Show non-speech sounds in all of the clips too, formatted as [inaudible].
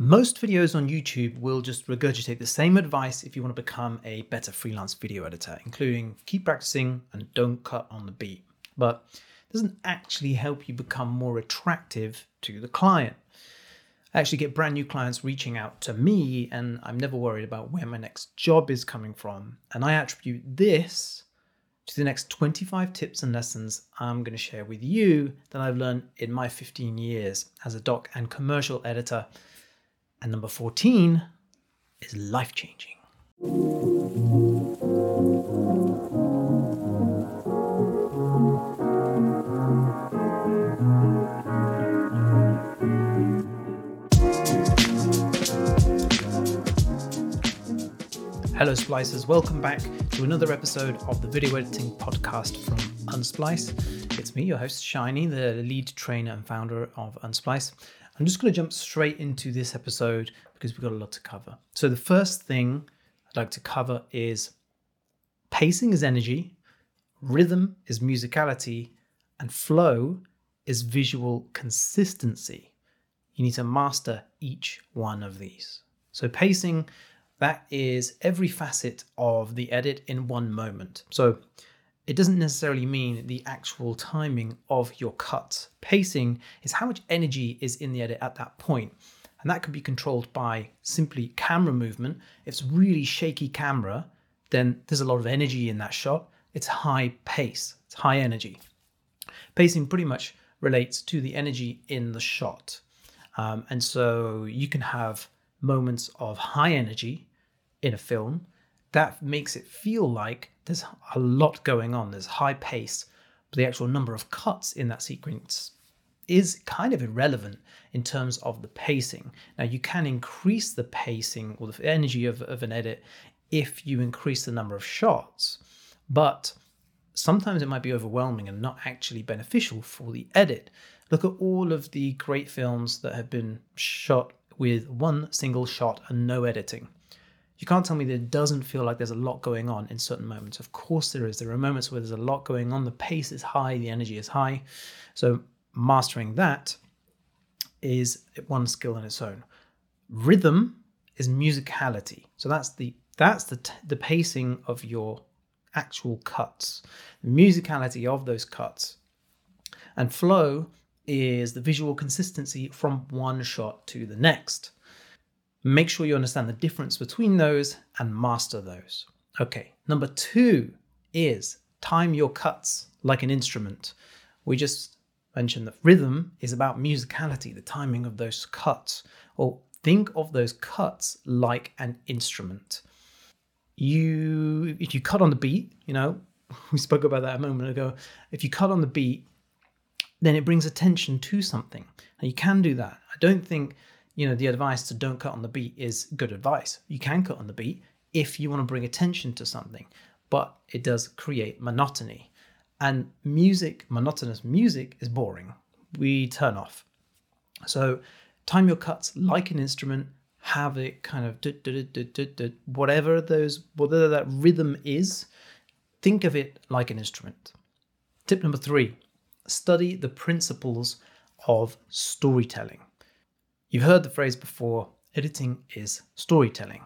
Most videos on YouTube will just regurgitate the same advice if you want to become a better freelance video editor, including keep practicing and don't cut on the beat. But it doesn't actually help you become more attractive to the client. I actually get brand new clients reaching out to me, and I'm never worried about where my next job is coming from. And I attribute this to the next 25 tips and lessons I'm going to share with you that I've learned in my 15 years as a doc and commercial editor and number 14 is life changing. Hello, Splicers. Welcome back to another episode of the video editing podcast from Unsplice. It's me, your host, Shiny, the lead trainer and founder of Unsplice. I'm just going to jump straight into this episode because we've got a lot to cover. So, the first thing I'd like to cover is pacing is energy, rhythm is musicality, and flow is visual consistency. You need to master each one of these. So, pacing, that is every facet of the edit in one moment. So, it doesn't necessarily mean the actual timing of your cuts. Pacing is how much energy is in the edit at that point. And that can be controlled by simply camera movement. If it's really shaky camera, then there's a lot of energy in that shot. It's high pace, it's high energy. Pacing pretty much relates to the energy in the shot. Um, and so you can have moments of high energy in a film that makes it feel like there's a lot going on. There's high pace, but the actual number of cuts in that sequence is kind of irrelevant in terms of the pacing. Now, you can increase the pacing or the energy of, of an edit if you increase the number of shots, but sometimes it might be overwhelming and not actually beneficial for the edit. Look at all of the great films that have been shot with one single shot and no editing. You can't tell me that it doesn't feel like there's a lot going on in certain moments. Of course, there is. There are moments where there's a lot going on. The pace is high, the energy is high. So, mastering that is one skill in its own. Rhythm is musicality. So that's the that's the t- the pacing of your actual cuts, the musicality of those cuts, and flow is the visual consistency from one shot to the next. Make sure you understand the difference between those and master those. Okay, number two is time your cuts like an instrument. We just mentioned that rhythm is about musicality, the timing of those cuts. Well, think of those cuts like an instrument. You, if you cut on the beat, you know, [laughs] we spoke about that a moment ago. If you cut on the beat, then it brings attention to something. And you can do that. I don't think you know, the advice to don't cut on the beat is good advice. You can cut on the beat if you want to bring attention to something, but it does create monotony. And music, monotonous music, is boring. We turn off. So time your cuts like an instrument, have it kind of whatever those whatever that rhythm is, think of it like an instrument. Tip number three, study the principles of storytelling. You've heard the phrase before editing is storytelling.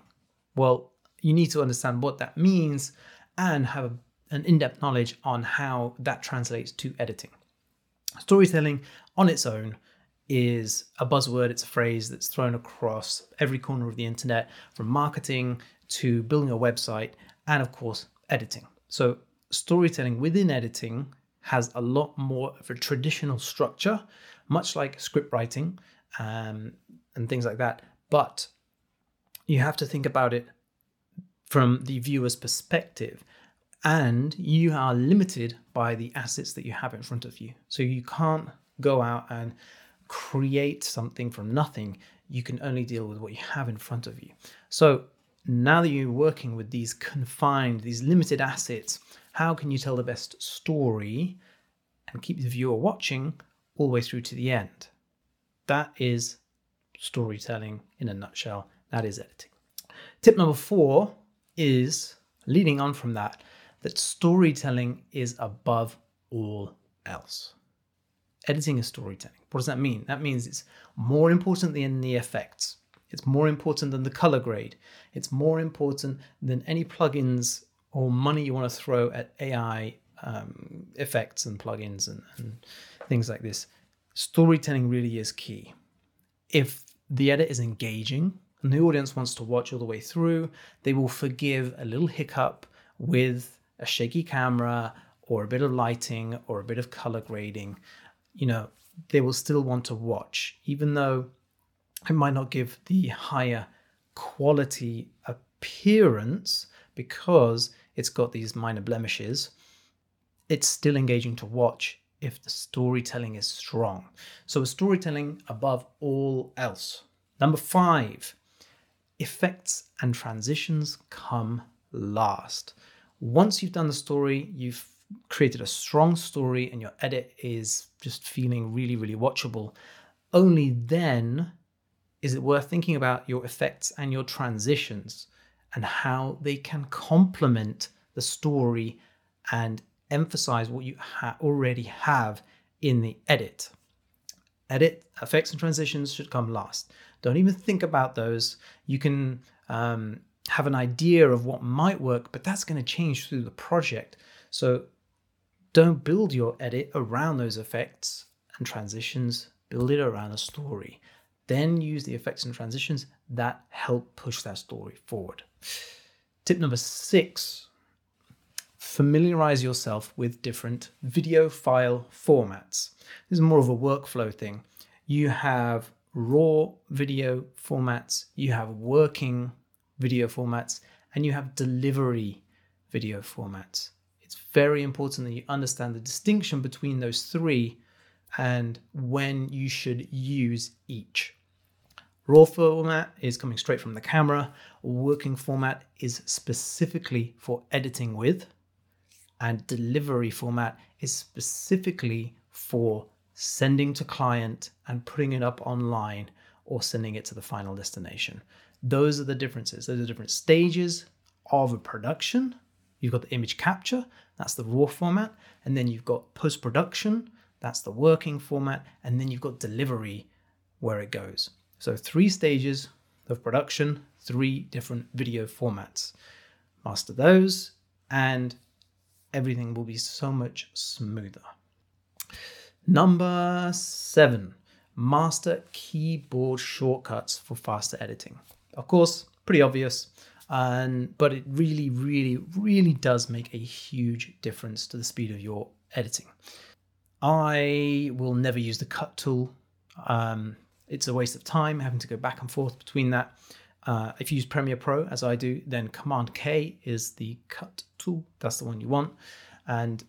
Well, you need to understand what that means and have an in depth knowledge on how that translates to editing. Storytelling on its own is a buzzword, it's a phrase that's thrown across every corner of the internet, from marketing to building a website, and of course, editing. So, storytelling within editing has a lot more of a traditional structure, much like script writing, um, and things like that. But you have to think about it from the viewer's perspective. And you are limited by the assets that you have in front of you. So you can't go out and create something from nothing. You can only deal with what you have in front of you. So now that you're working with these confined, these limited assets, how can you tell the best story and keep the viewer watching all the way through to the end? That is storytelling in a nutshell. That is editing. Tip number four is leading on from that, that storytelling is above all else. Editing is storytelling. What does that mean? That means it's more important than the effects. It's more important than the color grade. It's more important than any plugins or money you want to throw at AI um, effects and plugins and, and things like this. Storytelling really is key. If the edit is engaging and the audience wants to watch all the way through, they will forgive a little hiccup with a shaky camera or a bit of lighting or a bit of color grading. You know, they will still want to watch, even though it might not give the higher quality appearance because it's got these minor blemishes. It's still engaging to watch if the storytelling is strong. So, storytelling above all else. Number five, effects and transitions come last. Once you've done the story, you've created a strong story, and your edit is just feeling really, really watchable. Only then is it worth thinking about your effects and your transitions and how they can complement the story and emphasize what you ha- already have in the edit. Edit, effects, and transitions should come last. Don't even think about those. You can um, have an idea of what might work, but that's going to change through the project. So don't build your edit around those effects and transitions, build it around a story. Then use the effects and transitions that help push that story forward. Tip number six familiarize yourself with different video file formats. This is more of a workflow thing. You have raw video formats, you have working video formats, and you have delivery video formats. It's very important that you understand the distinction between those three and when you should use each. Raw format is coming straight from the camera. Working format is specifically for editing with. And delivery format is specifically for sending to client and putting it up online or sending it to the final destination. Those are the differences. Those are different stages of a production. You've got the image capture, that's the raw format. And then you've got post production, that's the working format. And then you've got delivery where it goes. So, three stages of production, three different video formats. Master those, and everything will be so much smoother. Number seven, master keyboard shortcuts for faster editing. Of course, pretty obvious, and but it really, really, really does make a huge difference to the speed of your editing. I will never use the cut tool. Um, it's a waste of time having to go back and forth between that. Uh, if you use Premiere Pro, as I do, then Command K is the cut tool. That's the one you want. And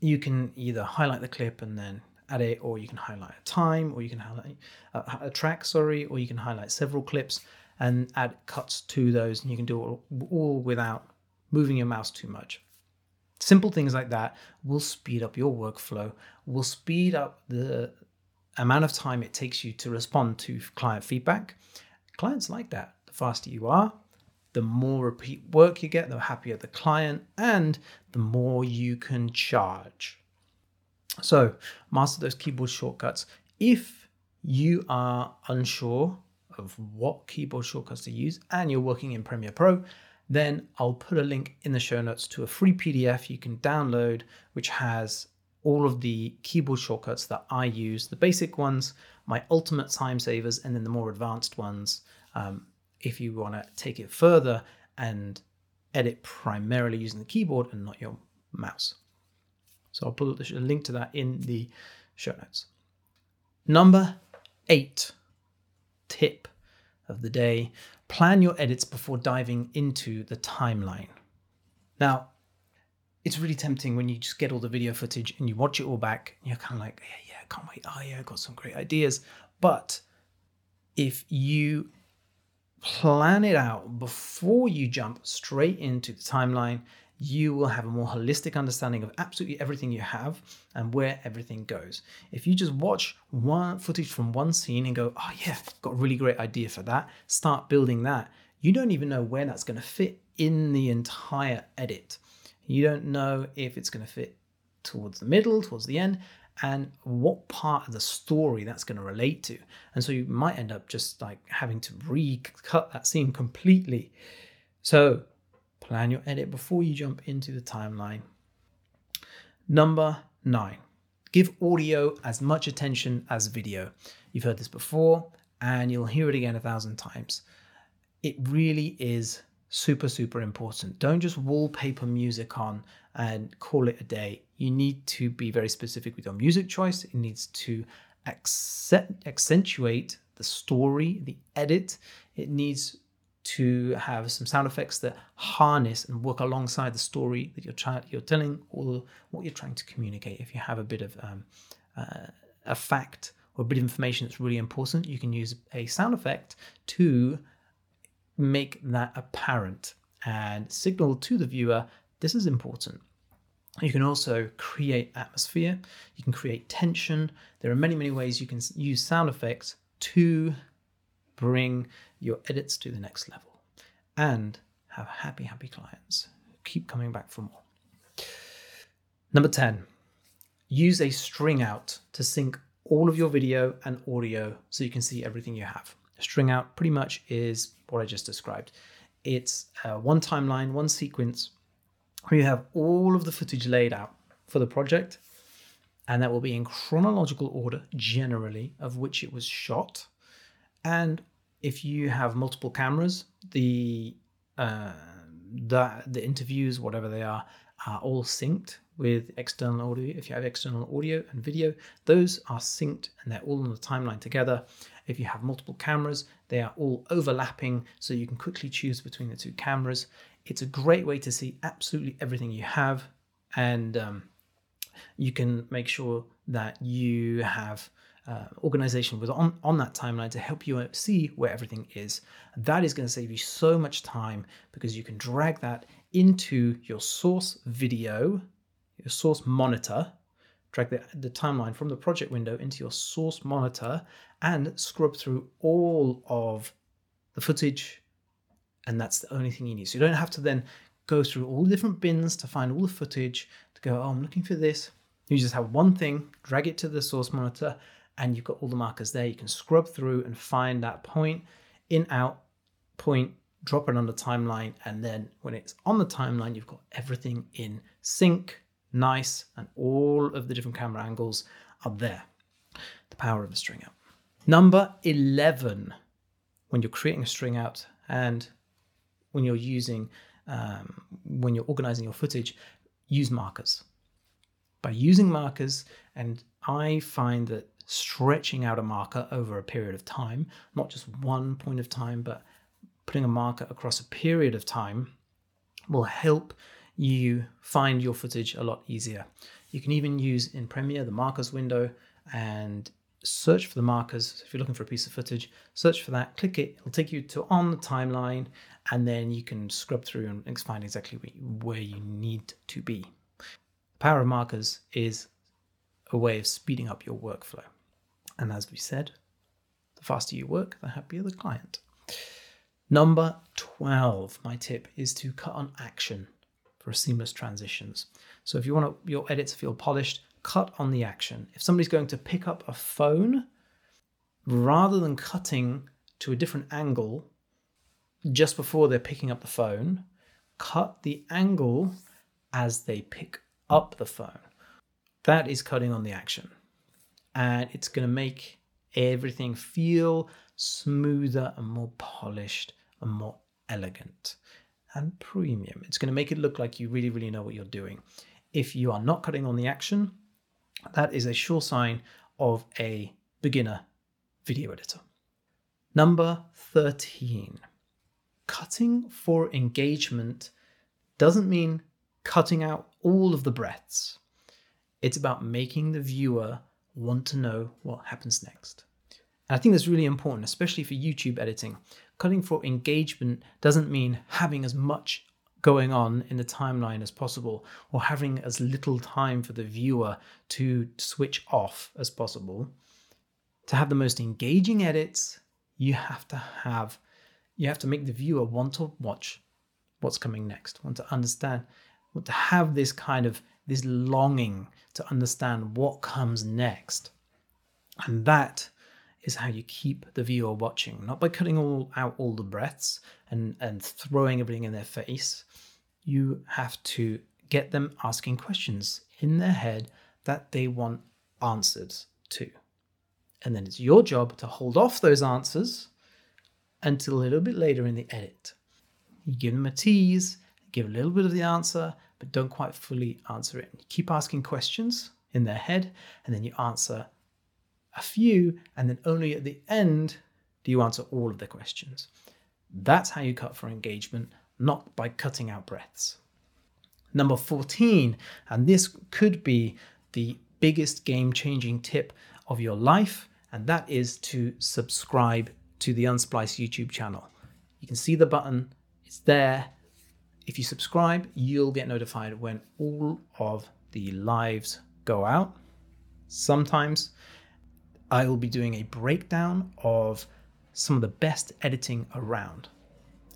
you can either highlight the clip and then add it, or you can highlight a time, or you can highlight a, uh, a track, sorry, or you can highlight several clips and add cuts to those. And you can do it all, all without moving your mouse too much. Simple things like that will speed up your workflow, will speed up the amount of time it takes you to respond to client feedback. Clients like that. The faster you are, the more repeat work you get, the happier the client, and the more you can charge. So, master those keyboard shortcuts. If you are unsure of what keyboard shortcuts to use and you're working in Premiere Pro, then I'll put a link in the show notes to a free PDF you can download, which has all of the keyboard shortcuts that I use the basic ones, my ultimate time savers, and then the more advanced ones. Um, if you want to take it further and edit primarily using the keyboard and not your mouse. So I'll put a link to that in the show notes. Number eight tip of the day plan your edits before diving into the timeline. Now, it's really tempting when you just get all the video footage and you watch it all back you're kind of like, yeah, yeah, can't wait. Oh, yeah, I got some great ideas. But if you plan it out before you jump straight into the timeline, you will have a more holistic understanding of absolutely everything you have and where everything goes. If you just watch one footage from one scene and go, oh yeah, got a really great idea for that, start building that, you don't even know where that's going to fit in the entire edit. You don't know if it's going to fit towards the middle, towards the end. And what part of the story that's going to relate to. And so you might end up just like having to recut that scene completely. So plan your edit before you jump into the timeline. Number nine, give audio as much attention as video. You've heard this before and you'll hear it again a thousand times. It really is super, super important. Don't just wallpaper music on and call it a day. You need to be very specific with your music choice. It needs to accent- accentuate the story, the edit. It needs to have some sound effects that harness and work alongside the story that you're trying you're telling or what you're trying to communicate. If you have a bit of um, uh, a fact or a bit of information that's really important, you can use a sound effect to make that apparent and signal to the viewer this is important. You can also create atmosphere, you can create tension. There are many, many ways you can use sound effects to bring your edits to the next level and have happy, happy clients. Keep coming back for more. Number 10, use a string out to sync all of your video and audio so you can see everything you have. String out pretty much is what I just described. It's one timeline, one sequence where you have all of the footage laid out for the project, and that will be in chronological order, generally, of which it was shot. And if you have multiple cameras, the uh, the the interviews, whatever they are, are all synced with external audio. If you have external audio and video, those are synced and they're all on the timeline together. If you have multiple cameras, they are all overlapping so you can quickly choose between the two cameras. It's a great way to see absolutely everything you have, and um, you can make sure that you have uh, organization with on, on that timeline to help you see where everything is. That is going to save you so much time because you can drag that into your source video, your source monitor, drag the, the timeline from the project window into your source monitor and scrub through all of the footage. And that's the only thing you need. So you don't have to then go through all the different bins to find all the footage to go, oh, I'm looking for this. You just have one thing, drag it to the source monitor, and you've got all the markers there. You can scrub through and find that point, in, out, point, drop it on the timeline, and then when it's on the timeline, you've got everything in sync, nice, and all of the different camera angles are there. The power of a string out. Number 11, when you're creating a string out and when you're using, um, when you're organizing your footage, use markers. By using markers, and I find that stretching out a marker over a period of time, not just one point of time, but putting a marker across a period of time will help you find your footage a lot easier. You can even use in Premiere the markers window and search for the markers. If you're looking for a piece of footage, search for that, click it, it'll take you to on the timeline, and then you can scrub through and find exactly where you need to be. The power of markers is a way of speeding up your workflow. And as we said, the faster you work, the happier the client. Number 12, my tip is to cut on action for seamless transitions. So if you want your edits to feel polished, cut on the action. If somebody's going to pick up a phone, rather than cutting to a different angle just before they're picking up the phone, cut the angle as they pick up the phone. That is cutting on the action and it's going to make everything feel smoother and more polished and more elegant and premium. It's going to make it look like you really, really know what you're doing. If you are not cutting on the action, that is a sure sign of a beginner video editor. Number 13. Cutting for engagement doesn't mean cutting out all of the breaths. It's about making the viewer want to know what happens next. And I think that's really important, especially for YouTube editing. Cutting for engagement doesn't mean having as much going on in the timeline as possible or having as little time for the viewer to switch off as possible. To have the most engaging edits, you have to have you have to make the viewer want to watch what's coming next, want to understand, want to have this kind of this longing to understand what comes next. And that is how you keep the viewer watching, not by cutting all out all the breaths and, and throwing everything in their face. You have to get them asking questions in their head that they want answers to. And then it's your job to hold off those answers until a little bit later in the edit. You give them a tease, give a little bit of the answer, but don't quite fully answer it. You keep asking questions in their head, and then you answer a few, and then only at the end do you answer all of the questions. That's how you cut for engagement, not by cutting out breaths. Number 14, and this could be the biggest game changing tip of your life, and that is to subscribe to the Unsplice YouTube channel. You can see the button, it's there. If you subscribe, you'll get notified when all of the lives go out. Sometimes I will be doing a breakdown of some of the best editing around.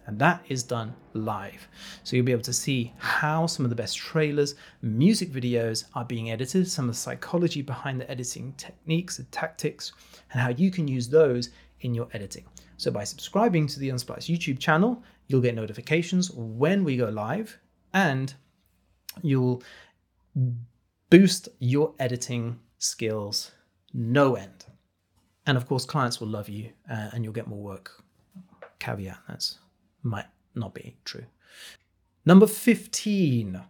And that is done live. So you'll be able to see how some of the best trailers, music videos are being edited, some of the psychology behind the editing techniques and tactics, and how you can use those in your editing. So by subscribing to the Unsplice YouTube channel, you'll get notifications when we go live and you'll boost your editing skills no end. And of course, clients will love you uh, and you'll get more work. Caveat, that's might not be true. Number 15.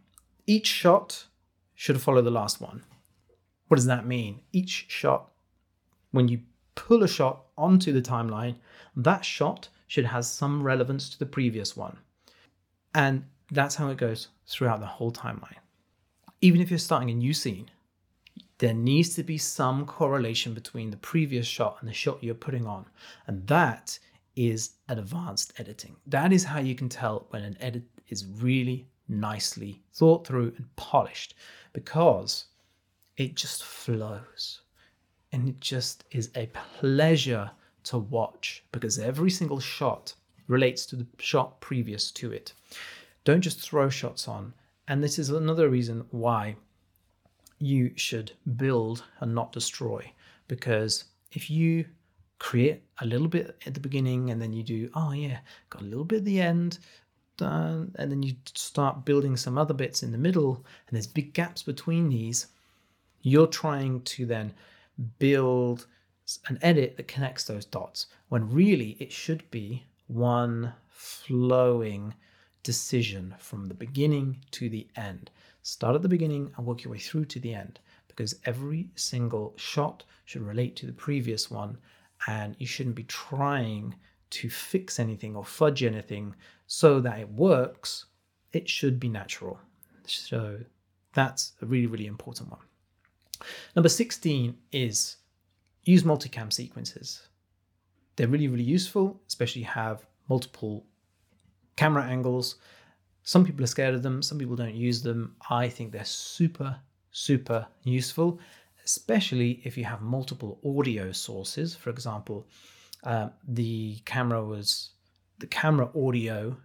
Each shot should follow the last one. What does that mean? Each shot, when you pull a shot onto the timeline, that shot should have some relevance to the previous one. And that's how it goes throughout the whole timeline. Even if you're starting a new scene, there needs to be some correlation between the previous shot and the shot you're putting on. And that is advanced editing. That is how you can tell when an edit is really nicely thought through and polished because it just flows and it just is a pleasure to watch because every single shot relates to the shot previous to it. Don't just throw shots on. And this is another reason why you should build and not destroy because if you create a little bit at the beginning and then you do, oh yeah, got a little bit at the end, done, and then you start building some other bits in the middle, and there's big gaps between these, you're trying to then build an edit that connects those dots when really it should be one flowing decision from the beginning to the end. Start at the beginning and work your way through to the end because every single shot should relate to the previous one and you shouldn't be trying to fix anything or fudge anything so that it works. It should be natural. So that's a really, really important one. Number 16 is use multicam sequences. They're really, really useful, especially have multiple camera angles. Some people are scared of them, some people don't use them. I think they're super, super useful especially if you have multiple audio sources. For example, uh, the camera was the camera audio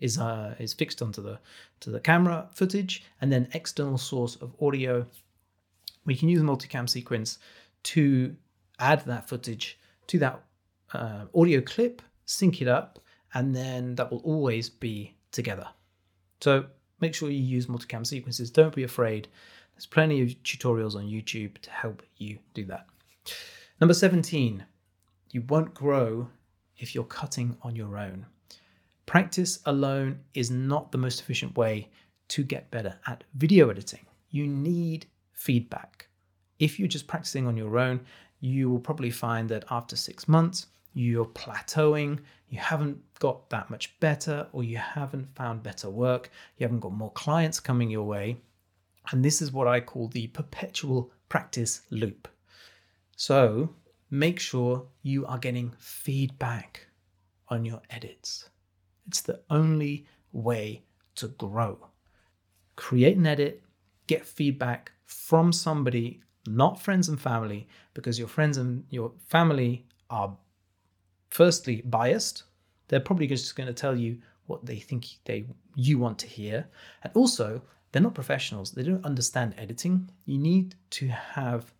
is uh, is fixed onto the to the camera footage, and then external source of audio. We can use a multicam sequence to add that footage to that uh, audio clip, sync it up, and then that will always be together. So make sure you use multicam sequences. Don't be afraid there's plenty of tutorials on YouTube to help you do that. Number 17, you won't grow if you're cutting on your own. Practice alone is not the most efficient way to get better at video editing. You need feedback. If you're just practicing on your own, you will probably find that after six months, you're plateauing, you haven't got that much better, or you haven't found better work, you haven't got more clients coming your way, and this is what I call the perpetual practice loop. So make sure you are getting feedback on your edits. It's the only way to grow. Create an edit, get feedback from somebody, not friends and family, because your friends and your family are firstly biased. They're probably just going to tell you what they think they you want to hear, and also they're not professionals. They don't understand editing. You need to have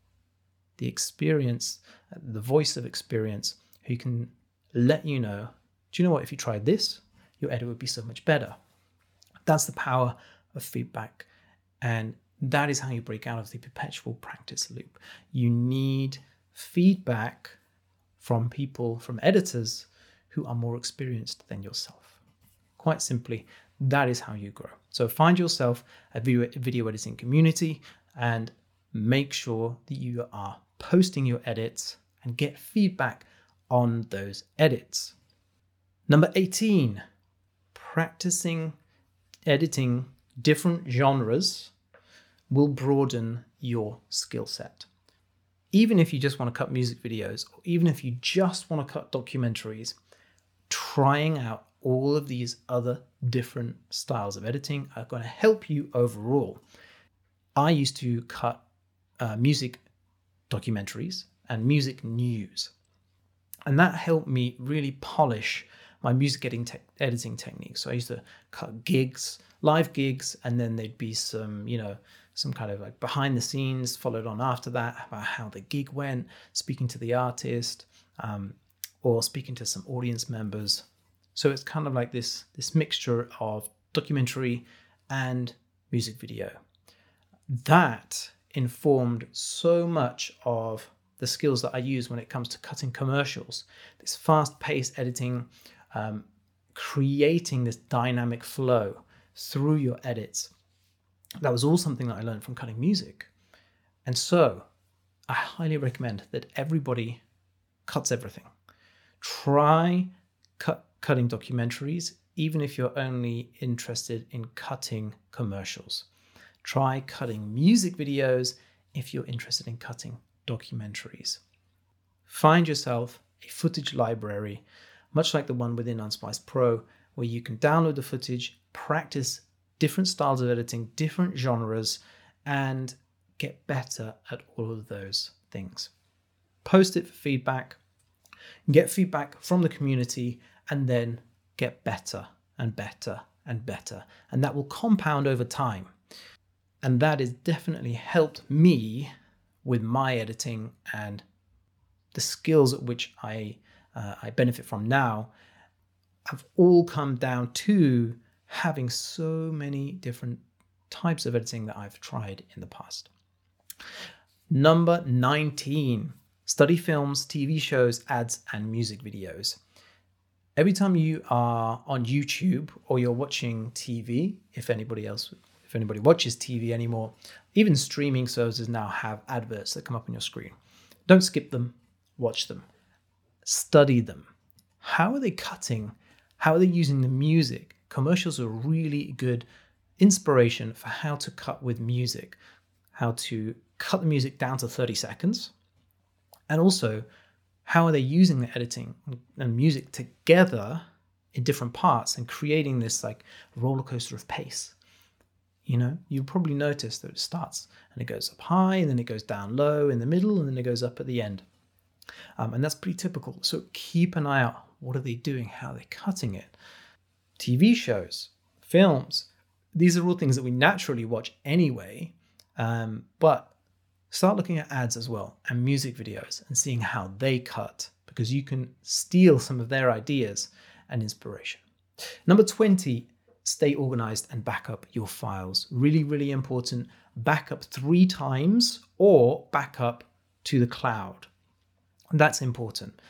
the experience, the voice of experience, who can let you know, do you know what? If you tried this, your edit would be so much better. That's the power of feedback. And that is how you break out of the perpetual practice loop. You need feedback from people, from editors who are more experienced than yourself. Quite simply, that is how you grow. So find yourself a video video editing community and make sure that you are posting your edits and get feedback on those edits. Number 18, practicing editing different genres will broaden your skill set. Even if you just want to cut music videos, or even if you just want to cut documentaries, trying out all of these other different styles of editing are going to help you overall. I used to cut uh, music documentaries and music news, and that helped me really polish my music editing, te- editing techniques. So I used to cut gigs, live gigs, and then there'd be some, you know, some kind of like behind the scenes followed on after that about how the gig went, speaking to the artist, um, or speaking to some audience members. So it's kind of like this this mixture of documentary and music video. That informed so much of the skills that I use when it comes to cutting commercials. This fast-paced editing, um, creating this dynamic flow through your edits. That was all something that I learned from cutting music. And so I highly recommend that everybody cuts everything. Try cut, cutting documentaries, even if you're only interested in cutting commercials. Try cutting music videos if you're interested in cutting documentaries. Find yourself a footage library, much like the one within Unsplice Pro, where you can download the footage, practice different styles of editing, different genres, and get better at all of those things. Post it for feedback, get feedback from the community, and then get better and better and better. And that will compound over time. And that has definitely helped me with my editing and the skills at which I, uh, I benefit from now have all come down to having so many different types of editing that I've tried in the past. Number 19 study films, TV shows, ads, and music videos. Every time you are on YouTube or you're watching TV, if anybody else, if anybody watches TV anymore, even streaming services now have adverts that come up on your screen. Don't skip them, watch them, study them. How are they cutting? How are they using the music? Commercials are really good inspiration for how to cut with music, how to cut the music down to 30 seconds, and also how are they using the editing and music together in different parts and creating this like roller coaster of pace you know, you probably notice that it starts and it goes up high, and then it goes down low in the middle, and then it goes up at the end. Um, and that's pretty typical. So keep an eye out. What are they doing? How are they cutting it? TV shows, films, these are all things that we naturally watch anyway. Um, but start looking at ads as well and music videos and seeing how they cut because you can steal some of their ideas and inspiration. Number 20 stay organized and back up your files. Really, really important. Back up three times or back up to the cloud. That's important.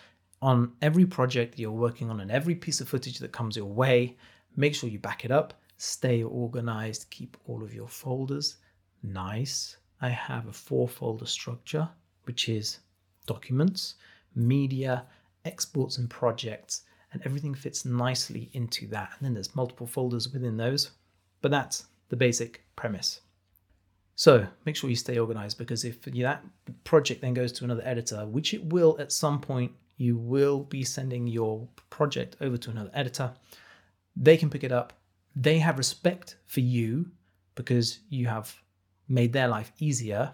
On every project you're working on and every piece of footage that comes your way, make sure you back it up, stay organized, keep all of your folders nice. I have a four folder structure, which is documents, media, exports, and projects and everything fits nicely into that. And then there's multiple folders within those, but that's the basic premise. So make sure you stay organized because if that project then goes to another editor, which it will at some point, you will be sending your project over to another editor. They can pick it up. They have respect for you because you have made their life easier,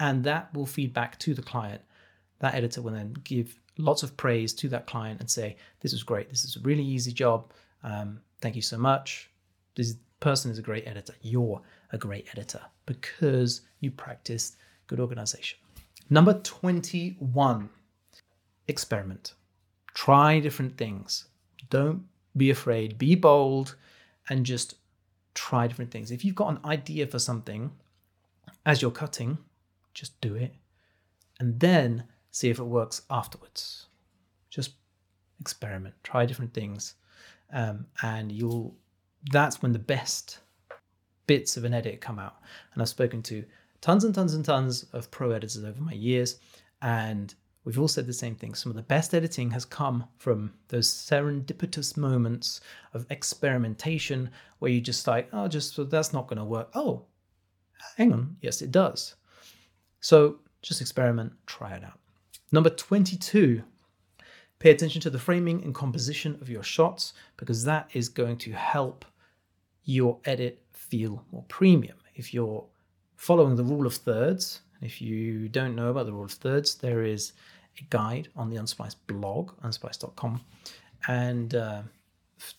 and that will feed back to the client. That editor will then give lots of praise to that client and say, This is great. This is a really easy job. Um, thank you so much. This person is a great editor. You're a great editor because you practiced good organization. Number 21 experiment. Try different things. Don't be afraid, be bold, and just try different things. If you've got an idea for something as you're cutting, just do it and then see if it works afterwards. Just experiment, try different things, um, and you'll. That's when the best bits of an edit come out. And I've spoken to tons and tons and tons of pro editors over my years, and we've all said the same thing. Some of the best editing has come from those serendipitous moments of experimentation where you just like, oh, just so that's not going to work. Oh, hang on, yes, it does. So just experiment, try it out. Number 22, pay attention to the framing and composition of your shots because that is going to help your edit feel more premium. If you're following the rule of thirds, if you don't know about the rule of thirds, there is a guide on the Unsplice blog, unsplice.com, and uh,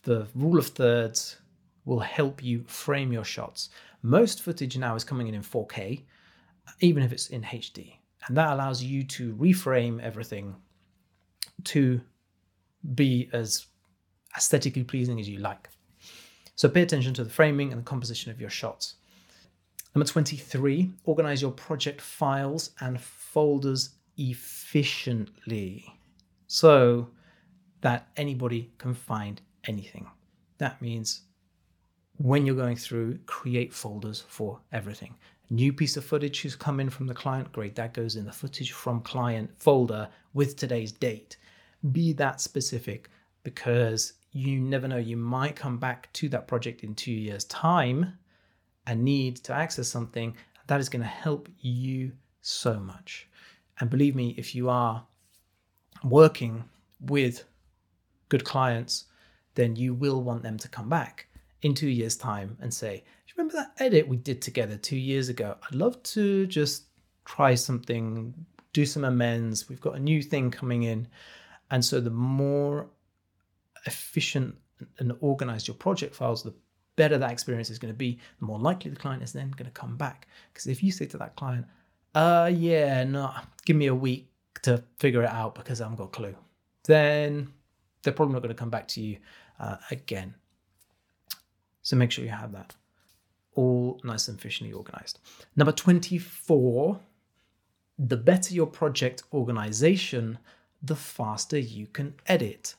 the rule of thirds will help you frame your shots. Most footage now is coming in in 4K, even if it's in HD. And that allows you to reframe everything to be as aesthetically pleasing as you like. So pay attention to the framing and the composition of your shots. Number 23, organize your project files and folders efficiently so that anybody can find anything. That means when you're going through, create folders for everything. New piece of footage has come in from the client, great, that goes in the footage from client folder with today's date. Be that specific because you never know, you might come back to that project in two years' time and need to access something that is going to help you so much. And believe me, if you are working with good clients, then you will want them to come back in two years' time and say, Do you remember that edit we did together two years ago? I'd love to just try something, do some amends. We've got a new thing coming in. And so the more efficient and organized your project files, the better that experience is going to be, the more likely the client is then going to come back. Because if you say to that client, uh, yeah, no, give me a week to figure it out because I haven't got a clue, then they're probably not going to come back to you uh, again. So make sure you have that all nice and efficiently organized. Number 24, the better your project organization, the faster you can edit.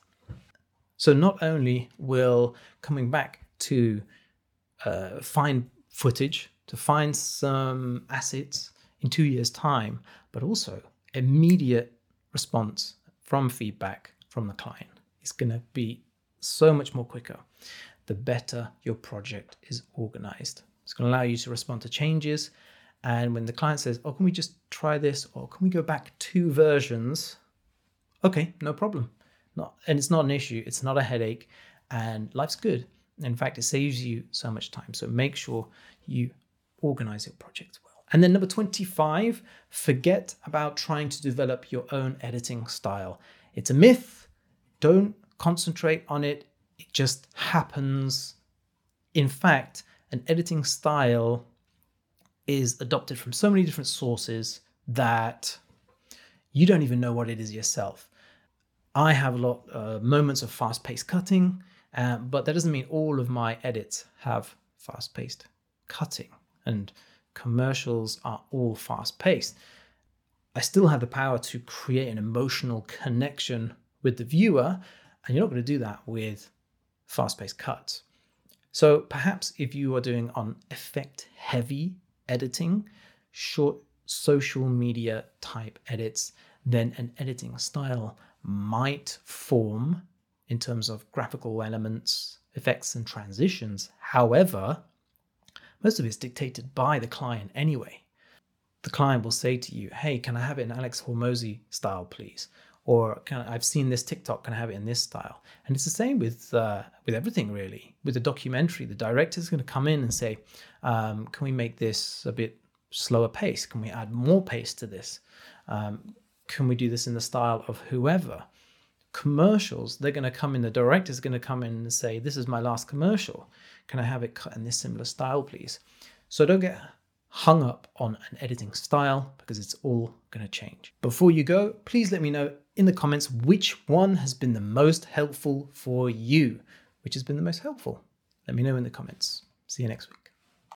So not only will coming back to uh, find footage, to find some assets in two years' time, but also immediate response from feedback from the client is going to be so much more quicker the better your project is organized. It's going to allow you to respond to changes. And when the client says, Oh, can we just try this? Or can we go back two versions? Okay, no problem. Not, and it's not an issue, it's not a headache, and life's good. In fact, it saves you so much time. So make sure you organize your project. And then number 25, forget about trying to develop your own editing style. It's a myth. Don't concentrate on it it just happens. In fact, an editing style is adopted from so many different sources that you don't even know what it is yourself. I have a lot uh, moments of fast-paced cutting, uh, but that doesn't mean all of my edits have fast-paced cutting, and commercials are all fast-paced. I still have the power to create an emotional connection with the viewer, and you're not going to do that with fast paced cuts. So perhaps if you are doing on effect heavy editing, short social media type edits, then an editing style might form in terms of graphical elements, effects, and transitions. However, most of it's dictated by the client anyway. The client will say to you, Hey, can I have it in Alex Hormozi style, please? or I, I've seen this TikTok, can I have it in this style? And it's the same with uh, with everything really. With a documentary, the director is going to come in and say, um, "Can we make this a bit slower pace? Can we add more pace to this? Um, can we do this in the style of whoever?" Commercials, they're going to come in, the director's going to come in and say, This is my last commercial. Can I have it cut in this similar style, please? So don't get hung up on an editing style because it's all going to change. Before you go, please let me know in the comments which one has been the most helpful for you. Which has been the most helpful? Let me know in the comments. See you next week.